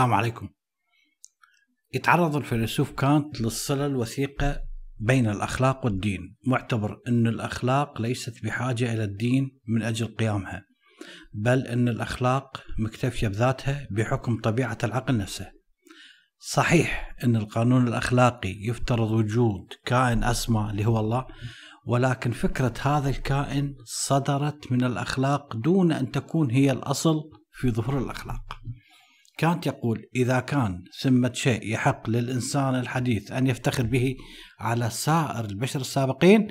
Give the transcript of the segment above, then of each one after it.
السلام عليكم. يتعرض الفيلسوف كانت للصلة الوثيقة بين الأخلاق والدين. معتبر أن الأخلاق ليست بحاجة إلى الدين من أجل قيامها بل أن الأخلاق مكتفية بذاتها بحكم طبيعة العقل نفسه. صحيح أن القانون الأخلاقي يفترض وجود كائن أسمى اللي هو الله ولكن فكرة هذا الكائن صدرت من الأخلاق دون أن تكون هي الأصل في ظهور الأخلاق. كانت يقول إذا كان ثمة شيء يحق للإنسان الحديث أن يفتخر به على سائر البشر السابقين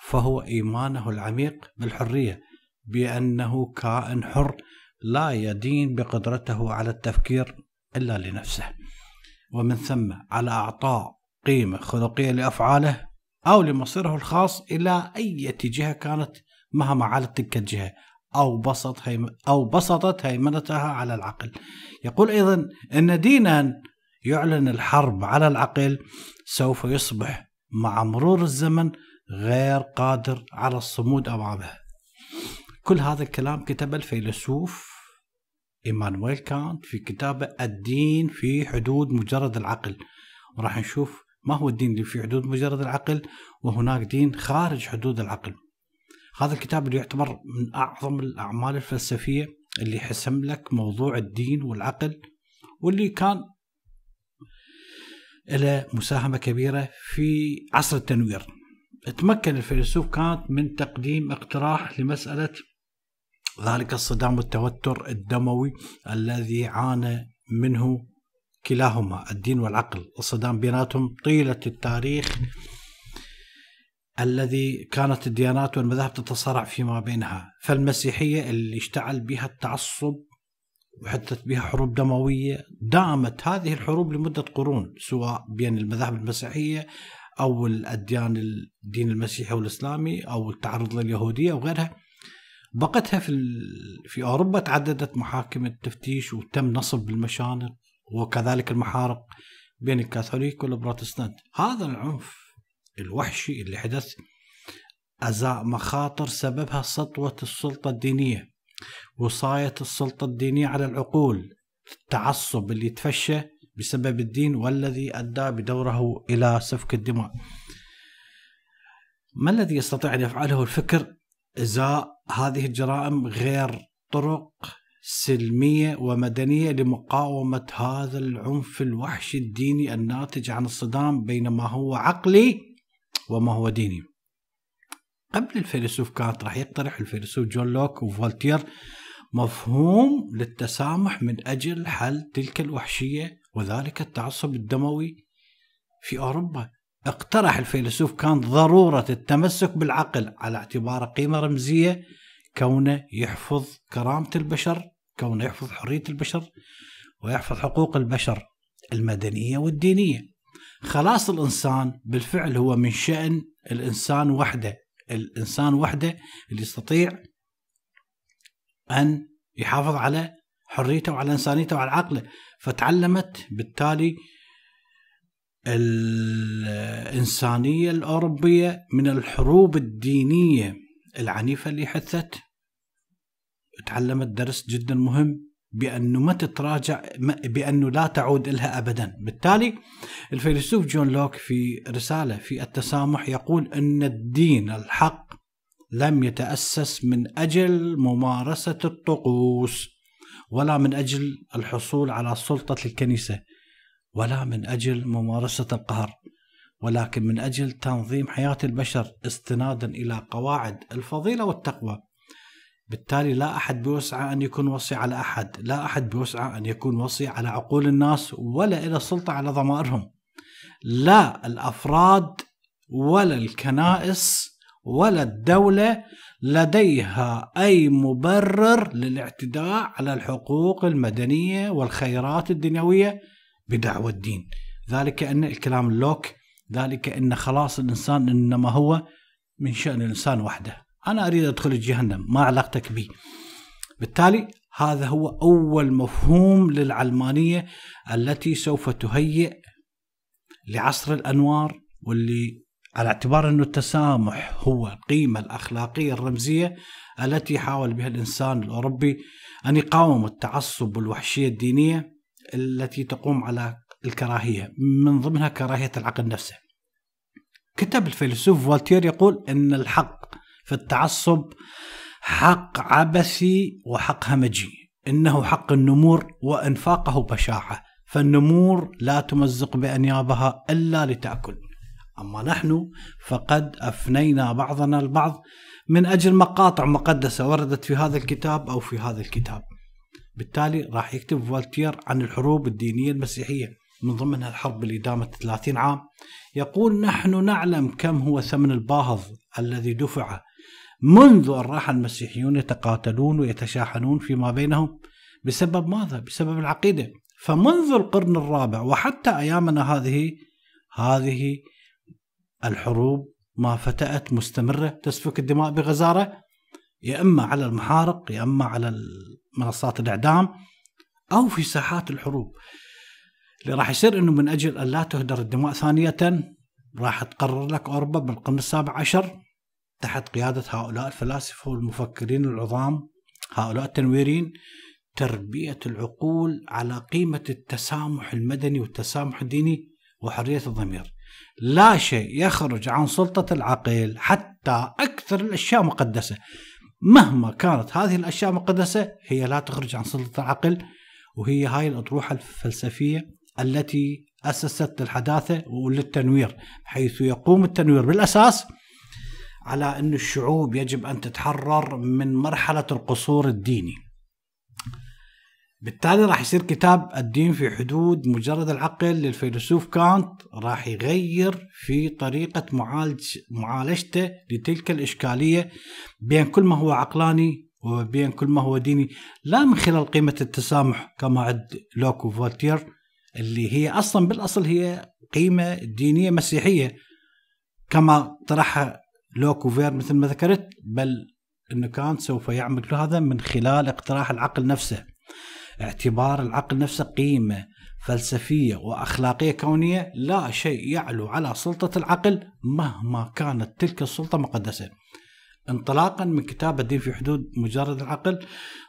فهو إيمانه العميق بالحرية بأنه كائن حر لا يدين بقدرته على التفكير إلا لنفسه. ومن ثم على أعطاء قيمة خلقية لأفعاله أو لمصيره الخاص إلى أي جهة كانت مهما علت تلك الجهة. أو بسط هيم أو بسطت هيمنتها على العقل. يقول أيضا أن دينا يعلن الحرب على العقل سوف يصبح مع مرور الزمن غير قادر على الصمود أمامه كل هذا الكلام كتب الفيلسوف إيمانويل كانت في كتابه الدين في حدود مجرد العقل. وراح نشوف ما هو الدين اللي في حدود مجرد العقل وهناك دين خارج حدود العقل. هذا الكتاب اللي يعتبر من أعظم الأعمال الفلسفية اللي حسم لك موضوع الدين والعقل واللي كان له مساهمة كبيرة في عصر التنوير. تمكن الفيلسوف كانت من تقديم اقتراح لمسألة ذلك الصدام والتوتر الدموي الذي عانى منه كلاهما الدين والعقل. الصدام بيناتهم طيلة التاريخ الذي كانت الديانات والمذاهب تتصارع فيما بينها فالمسيحية اللي اشتعل بها التعصب وحدثت بها حروب دموية دامت هذه الحروب لمدة قرون سواء بين المذاهب المسيحية أو الأديان الدين المسيحي والإسلامي أو التعرض لليهودية وغيرها بقتها في في أوروبا تعددت محاكم التفتيش وتم نصب المشانق وكذلك المحارق بين الكاثوليك والبروتستانت. هذا العنف الوحشي اللي حدث أزاء مخاطر سببها سطوة السلطة الدينية وصاية السلطة الدينية على العقول التعصب اللي تفشى بسبب الدين والذي أدى بدوره إلى سفك الدماء. ما الذي يستطيع أن يفعله الفكر إزاء هذه الجرائم غير طرق سلمية ومدنية لمقاومة هذا العنف الوحشي الديني الناتج عن الصدام بين ما هو عقلي وما هو ديني. قبل الفيلسوف كانت راح يقترح الفيلسوف جون لوك وفولتير مفهوم للتسامح من أجل حل تلك الوحشية وذلك التعصب الدموي في أوروبا. اقترح الفيلسوف كانت ضرورة التمسك بالعقل على اعتباره قيمة رمزية كونه يحفظ كرامة البشر كونه يحفظ حرية البشر ويحفظ حقوق البشر المدنية والدينية. خلاص الإنسان بالفعل هو من شأن الإنسان وحده. الإنسان وحده اللي يستطيع أن يحافظ على حريته وعلى إنسانيته وعلى عقله. فتعلمت بالتالي الإنسانية الأوروبية من الحروب الدينية العنيفة اللي حثت. تعلمت درس جدا مهم بأنه ما تتراجع بأنه لا تعود لها أبدا. بالتالي الفيلسوف جون لوك في رسالة في التسامح يقول أن الدين الحق لم يتأسس من أجل ممارسة الطقوس ولا من أجل الحصول على سلطة الكنيسة ولا من أجل ممارسة القهر ولكن من أجل تنظيم حياة البشر استنادا إلى قواعد الفضيلة والتقوى. بالتالي لا أحد بيسعى أن يكون وصي على أحد لا أحد بيسعى أن يكون وصي على عقول الناس ولا إلى سلطة على ضمائرهم. لا الأفراد ولا الكنائس ولا الدولة لديها أي مبرر للاعتداء على الحقوق المدنية والخيرات الدنيوية بدعوى الدين. ذلك أن الكلام اللوك ذلك أن خلاص الإنسان إنما هو من شأن الإنسان وحده. أنا أريد أدخل جهنم ما علاقتك بي بالتالي هذا هو أول مفهوم للعلمانية التي سوف تهيئ لعصر الأنوار واللي على اعتبار أن التسامح هو القيمة الأخلاقية الرمزية التي حاول بها الإنسان الأوروبي أن يقاوم التعصب والوحشية الدينية التي تقوم على الكراهية من ضمنها كراهية العقل نفسه. كتب الفيلسوف فولتير يقول إن الحق في التعصب حق عبثي وحق همجي. إنه حق النمور وإنفاقه بشاعة. فالنمور لا تمزق بأنيابها إلا لتأكل. أما نحن فقد أفنينا بعضنا البعض من أجل مقاطع مقدسة وردت في هذا الكتاب أو في هذا الكتاب. بالتالي راح يكتب فولتير عن الحروب الدينية المسيحية. من ضمنها الحرب اللي دامت 30 عام. يقول نحن نعلم كم هو ثمن الباهظ الذي دفع منذ أن راح المسيحيون يتقاتلون ويتشاحنون فيما بينهم بسبب ماذا؟ بسبب العقيدة. فمنذ القرن الرابع وحتى أيامنا هذه هذه الحروب ما فتأت مستمرة. تسفك الدماء بغزارة. يا إما على المحارق يا إما على منصات الإعدام أو في ساحات الحروب. اللي راح يصير أنه من أجل أن لا تهدر الدماء ثانية راح تقرر لك أوروبا بالقرن السابع عشر. تحت قيادة هؤلاء الفلاسفة والمفكرين العظام هؤلاء التنويرين تربية العقول على قيمة التسامح المدني والتسامح الديني وحرية الضمير. لا شيء يخرج عن سلطة العقل حتى أكثر الأشياء مقدسة. مهما كانت هذه الأشياء مقدسة هي لا تخرج عن سلطة العقل وهي هاي الأطروحة الفلسفية التي أسست الحداثة وللتنوير حيث يقوم التنوير بالأساس على أن الشعوب يجب أن تتحرر من مرحلة القصور الديني. بالتالي راح يصير كتاب الدين في حدود مجرد العقل للفيلسوف كانت راح يغير في طريقة معالج معالجته لتلك الإشكالية بين كل ما هو عقلاني وبين كل ما هو ديني لا من خلال قيمة التسامح كما عد لوكو فولتير اللي هي أصلا بالأصل هي قيمة دينية مسيحية كما طرحها لوكو فير مثل ما ذكرت بل أنه كانت سوف يعمل هذا من خلال اقتراح العقل نفسه اعتبار العقل نفسه قيمة فلسفية وأخلاقية كونية لا شيء يعلو على سلطة العقل مهما كانت تلك السلطة مقدسة. انطلاقا من كتاب الدين في حدود مجرد العقل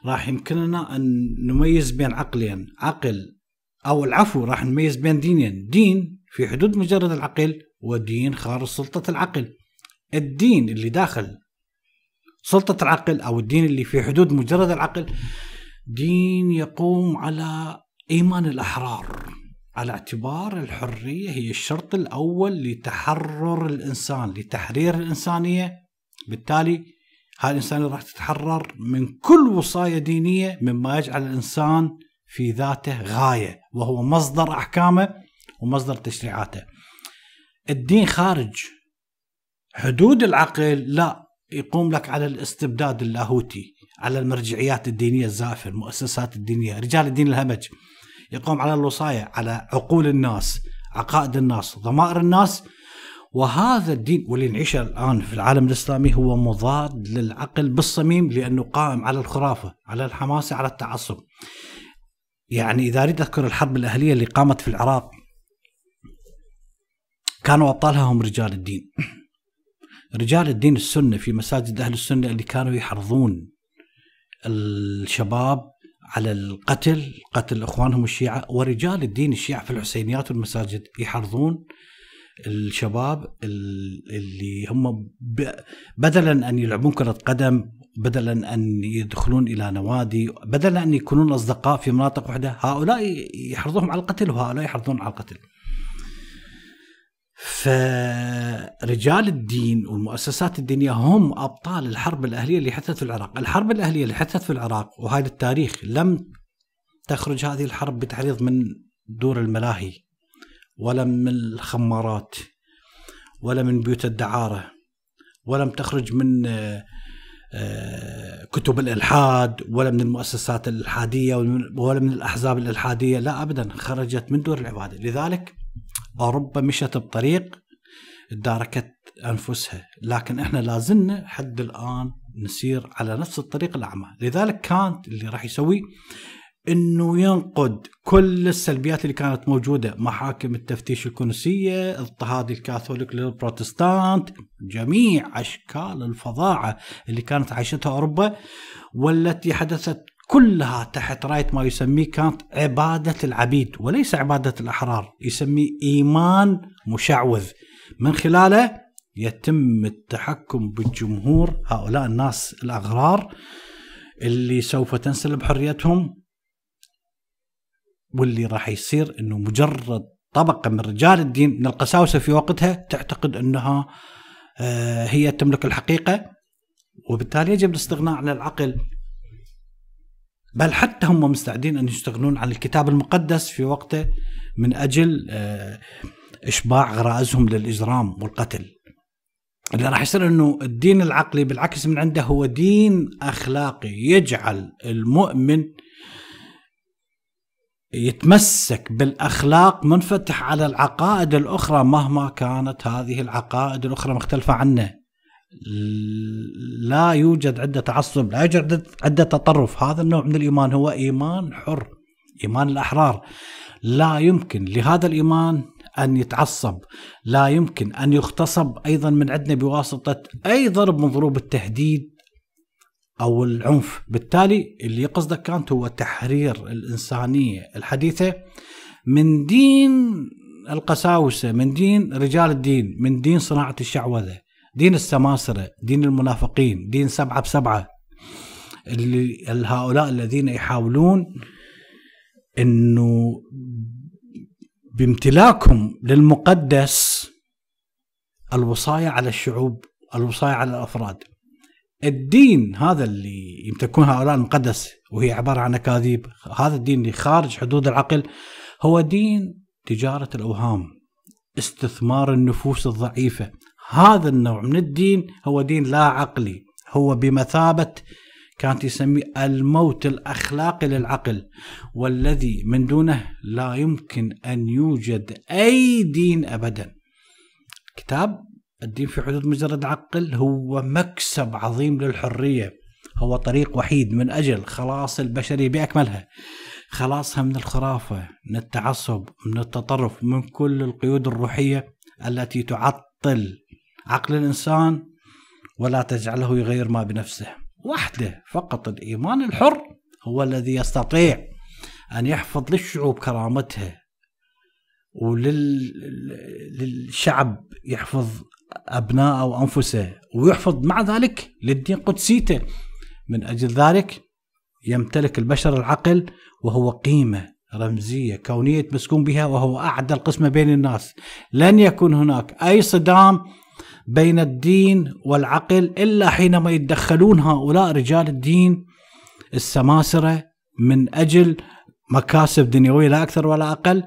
راح يمكننا أن نميز بين عقلين عقل أو العفو راح نميز بين دينين دين في حدود مجرد العقل ودين خارج سلطة العقل. الدين اللي داخل سلطة العقل أو الدين اللي في حدود مجرد العقل دين يقوم على إيمان الأحرار على اعتبار الحرية هي الشرط الأول لتحرر الإنسان لتحرير الإنسانية بالتالي هاي الانسانيه راح تتحرر من كل وصايه دينية مما يجعل الإنسان في ذاته غاية وهو مصدر أحكامه ومصدر تشريعاته. الدين خارج حدود العقل لا يقوم لك على الاستبداد اللاهوتي على المرجعيات الدينية الزائفة المؤسسات الدينية رجال الدين الهمج يقوم على الوصايا على عقول الناس عقائد الناس ضمائر الناس وهذا الدين واللي نعيشه الآن في العالم الإسلامي هو مضاد للعقل بالصميم لأنه قائم على الخرافة، على الحماسه، على التعصب. يعني إذا أريد أذكر الحرب الأهلية اللي قامت في العراق كانوا أبطالها هم رجال الدين. رجال الدين السنة في مساجد أهل السنة اللي كانوا يحرضون الشباب على القتل قتل إخوانهم الشيعة ورجال الدين الشيعة في الحسينيات والمساجد يحرضون الشباب اللي هم بدلا أن يلعبون كرة قدم بدلا أن يدخلون إلى نوادي بدلا أن يكونون أصدقاء في مناطق واحدة هؤلاء يحرضوهم على القتل وهؤلاء يحرضون على القتل. فرجال الدين والمؤسسات الدينية هم أبطال الحرب الأهلية اللي حدثت في العراق. الحرب الأهلية اللي حدثت في العراق وهذا التاريخ لم تخرج هذه الحرب بتحريض من دور الملاهي ولا من الخمارات ولا من بيوت الدعارة ولم تخرج من آه، كتب الإلحاد ولا من المؤسسات الإلحادية ولا من الأحزاب الإلحادية لا أبدا خرجت من دور العبادة. لذلك أوروبا مشت بطريق تداركت أنفسها. لكن إحنا لازلنا حد الآن نسير على نفس الطريق الأعمى. لذلك كانت اللي راح يسويه إنه ينقد كل السلبيات اللي كانت موجودة. محاكم التفتيش الكنسيه اضطهاد الكاثوليك للبروتستانت جميع أشكال الفظاعة اللي كانت عايشتها أوروبا والتي حدثت كلها تحت راية ما يسميه كانت عبادة العبيد وليس عبادة الأحرار. يسميه إيمان مشعوذ. من خلاله يتم التحكم بالجمهور هؤلاء الناس الأغرار اللي سوف تنسلب حريتهم واللي راح يصير إنه مجرد طبقة من رجال الدين من القساوسه في وقتها تعتقد إنها آه، هي تملك الحقيقة وبالتالي يجب الاستغناء عن العقل. بل حتى هم مستعدين أن يستغنون عن الكتاب المقدس في وقته من أجل آه، إشباع غرائزهم للإجرام والقتل. اللي راح يصير إنه الدين العقلي بالعكس من عنده هو دين أخلاقي يجعل المؤمن يتمسك بالأخلاق منفتح على العقائد الأخرى مهما كانت هذه العقائد الأخرى مختلفة عنه. لا يوجد عدة تعصب لا يوجد عدة تطرف هذا النوع من الإيمان هو إيمان حر إيمان الأحرار لا يمكن لهذا الإيمان أن يتعصب لا يمكن أن يغتصب أيضا من عندنا بواسطة أي ضرب من ضروب التهديد أو العنف. بالتالي اللي يقصده كانت هو تحرير الإنسانية الحديثة من دين القساوسة من دين رجال الدين من دين صناعة الشعوذة دين السماسرة دين المنافقين دين سبعة بسبعة. اللي هؤلاء الذين يحاولون إنه بامتلاكهم للمقدس الوصاية على الشعوب الوصاية على الأفراد. الدين هذا اللي يمتلكون هؤلاء المقدس وهي عبارة عن أكاذيب هذا الدين اللي خارج حدود العقل هو دين تجارة الأوهام استثمار النفوس الضعيفة. هذا النوع من الدين هو دين لا عقلي هو بمثابة كانت يسميه الموت الأخلاقي للعقل والذي من دونه لا يمكن أن يوجد أي دين أبدا. كتاب الدين في حدود مجرد عقل هو مكسب عظيم للحرية. هو طريق وحيد من أجل خلاص البشرية بأكملها. خلاصها من الخرافة من التعصب من التطرف من كل القيود الروحية التي تعطل عقل الإنسان ولا تجعله يغير ما بنفسه. وحده فقط الإيمان الحر هو الذي يستطيع أن يحفظ للشعوب كرامتها وللشعب يحفظ أبناءه وأنفسه ويحفظ مع ذلك للدين قدسيته. من أجل ذلك يمتلك البشر العقل وهو قيمة رمزية كونية مسكون بها وهو أعدى القسمة بين الناس. لن يكون هناك أي صدام بين الدين والعقل إلا حينما يتدخلون هؤلاء رجال الدين السماسرة من أجل مكاسب دنيوية لا أكثر ولا أقل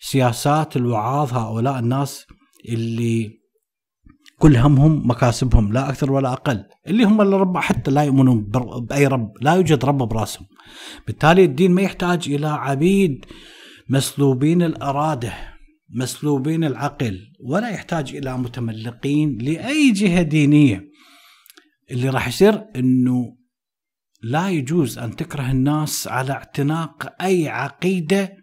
سياسات الوعاظ هؤلاء الناس اللي كل همهم مكاسبهم لا أكثر ولا أقل اللي هم اللي رب حتى لا يؤمنون بأي رب لا يوجد رب براسهم. بالتالي الدين ما يحتاج إلى عبيد مسلوبين الأرادة. مسلوبين العقل ولا يحتاج إلى متملقين لأي جهة دينية. اللي راح يصير إنه لا يجوز أن تكره الناس على اعتناق أي عقيدة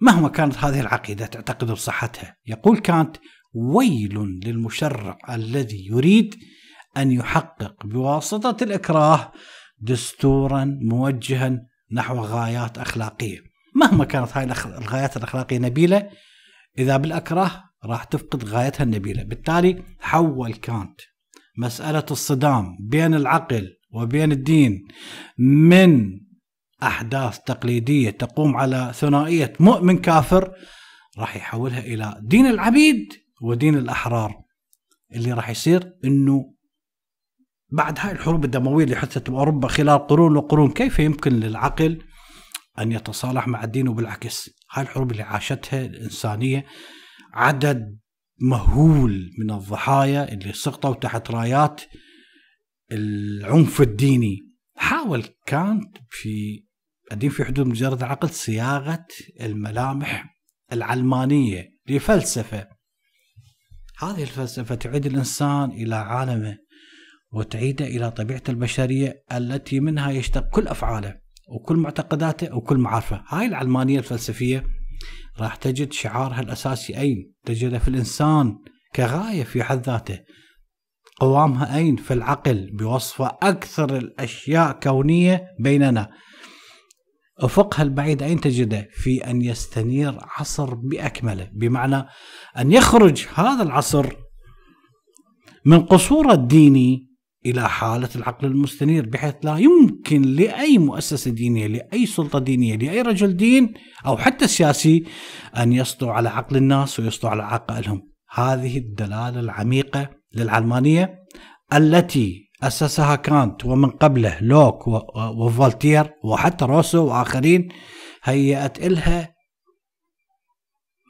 مهما كانت هذه العقيدة تعتقد بصحتها. يقول كانت ويل للمشرع الذي يريد أن يحقق بواسطة الإكراه دستورا موجها نحو غايات أخلاقية. مهما كانت هاي الغايات الأخلاقية نبيلة إذا بالأكره راح تفقد غايتها النبيلة. بالتالي حول كانت مسألة الصدام بين العقل وبين الدين من أحداث تقليدية تقوم على ثنائية مؤمن كافر راح يحولها إلى دين العبيد ودين الأحرار. اللي راح يصير أنه بعد هاي الحروب الدموية اللي حدثت بأوروبا خلال قرون وقرون كيف يمكن للعقل أن يتصالح مع الدين وبالعكس؟ هاي الحروب اللي عاشتها الإنسانية عدد مهول من الضحايا اللي سقطوا تحت رايات العنف الديني. حاول كانت في الدين في حدود مجرد العقل صياغة الملامح العلمانية لفلسفة. هذه الفلسفة تعيد الإنسان إلى عالمه وتعيده إلى طبيعته البشرية التي منها يشتق كل أفعاله. وكل معتقداته وكل معارفه. هاي العلمانية الفلسفية راح تجد شعارها الأساسي أين؟ تجده في الإنسان كغاية في حد ذاته. قوامها أين؟ في العقل بوصف أكثر الأشياء كونية بيننا. أفقها البعيد أين تجده؟ في أن يستنير عصر بأكمله بمعنى أن يخرج هذا العصر من قصور الديني إلى حالة العقل المستنير بحيث لا يمكن لأي مؤسسة دينية لأي سلطة دينية لأي رجل دين أو حتى سياسي أن يسطو على عقل الناس ويسطو على عقائدهم هذه الدلالة العميقة للعلمانية التي أسسها كانط ومن قبله لوك وفولتير وحتى روسو وآخرين هيأت إلها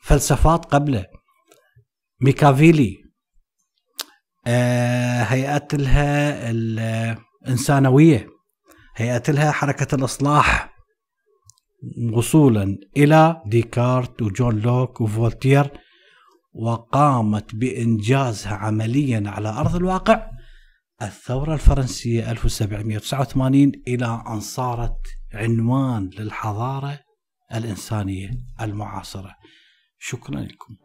فلسفات قبله. ميكافيلي آه، هيأت لها الإنسانوية هيأت لها حركة الإصلاح وصولا إلى ديكارت وجون لوك وفولتير وقامت بإنجازها عمليا على أرض الواقع. الثورة الفرنسية 1789 إلى أن صارت عنوان للحضارة الإنسانية المعاصرة. شكرا لكم.